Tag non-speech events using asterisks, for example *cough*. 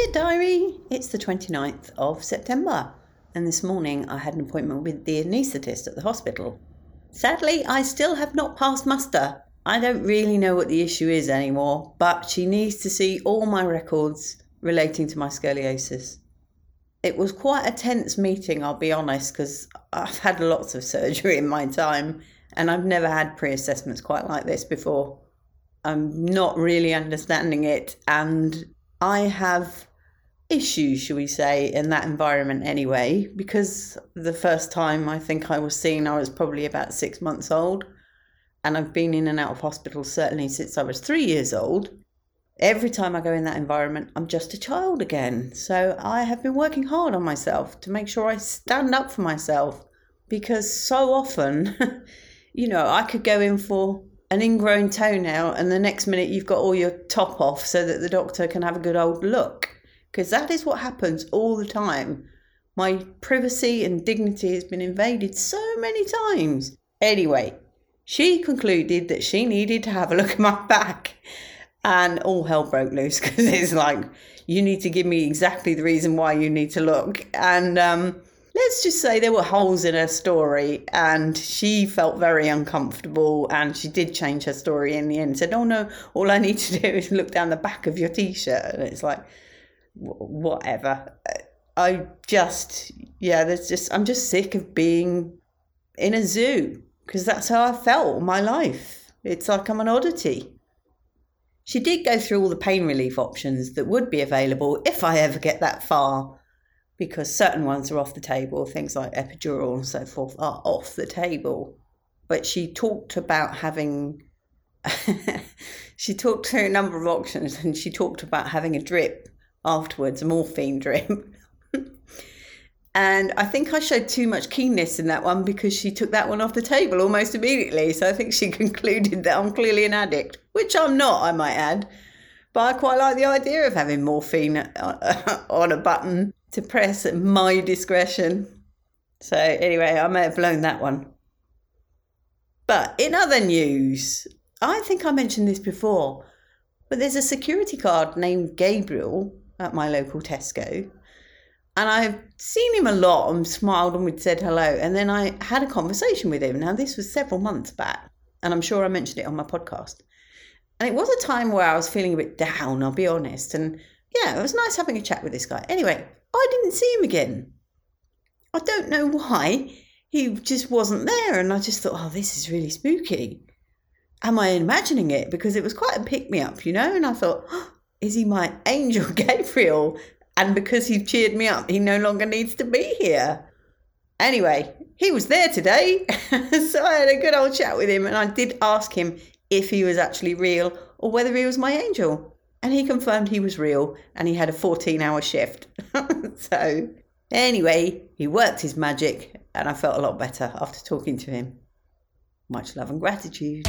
Dear Diary, it's the 29th of September, and this morning I had an appointment with the anaesthetist at the hospital. Sadly, I still have not passed muster. I don't really know what the issue is anymore, but she needs to see all my records relating to my scoliosis. It was quite a tense meeting, I'll be honest, because I've had lots of *laughs* surgery in my time and I've never had pre assessments quite like this before. I'm not really understanding it, and I have issues, should we say, in that environment anyway, because the first time I think I was seen, I was probably about six months old, and I've been in and out of hospital certainly since I was three years old. Every time I go in that environment, I'm just a child again. So I have been working hard on myself to make sure I stand up for myself because so often, *laughs* you know, I could go in for an ingrown toenail and the next minute you've got all your top off so that the doctor can have a good old look because that is what happens all the time. My privacy and dignity has been invaded so many times. Anyway she concluded that she needed to have a look at my back. And all hell broke loose because it's like you need to give me exactly the reason why you need to look. And um, let's just say there were holes in her story and she felt very uncomfortable and she did change her story in the end. Said oh no all i need to do is look down the back of your t-shirt. And it's like whatever. I just yeah there's just i'm just sick of being in a zoo because that's how i felt all my life. It's like i'm an oddity. She did go through all the pain relief options that would be available if i ever get that far because certain ones are off the table, things like epidural and so forth are off the table. But she talked about having, *laughs* she talked to a number of options and she talked about having a drip afterwards, a morphine drip. and I think I showed too much keenness in that one because she took that one off the table almost immediately. So I think she *laughs* concluded that I'm clearly an addict, which I'm not, I might add. But I quite like the idea of having morphine uh, *laughs* on a button to press at my discretion. So, anyway, I may have blown that one. But in other news, I think I mentioned this before, but there's a security guard named Gabriel at my local Tesco. And I've seen him a lot and smiled and we'd said hello. And then I had a conversation with him. Now, this was several months back, and I'm sure I mentioned it on my podcast. And it was a time where I was feeling a bit down, I'll be honest. And yeah, it was nice having a chat with this guy. Anyway, I didn't see him again. I don't know why. He just wasn't there. And I just thought, oh, this is really spooky. Am I imagining it? Because it was quite a pick me up, you know? And I thought, oh, is he my *laughs* angel Gabriel? And because he cheered me up, he no longer needs to be here. Anyway, he was there today. *laughs* so I had a good old chat with him. And I did ask him if he was actually real or whether he was my angel. And he confirmed he was real and he had a 14 hour shift. *laughs* so, anyway, he worked his magic and I felt a lot better after talking to him. Much love and gratitude.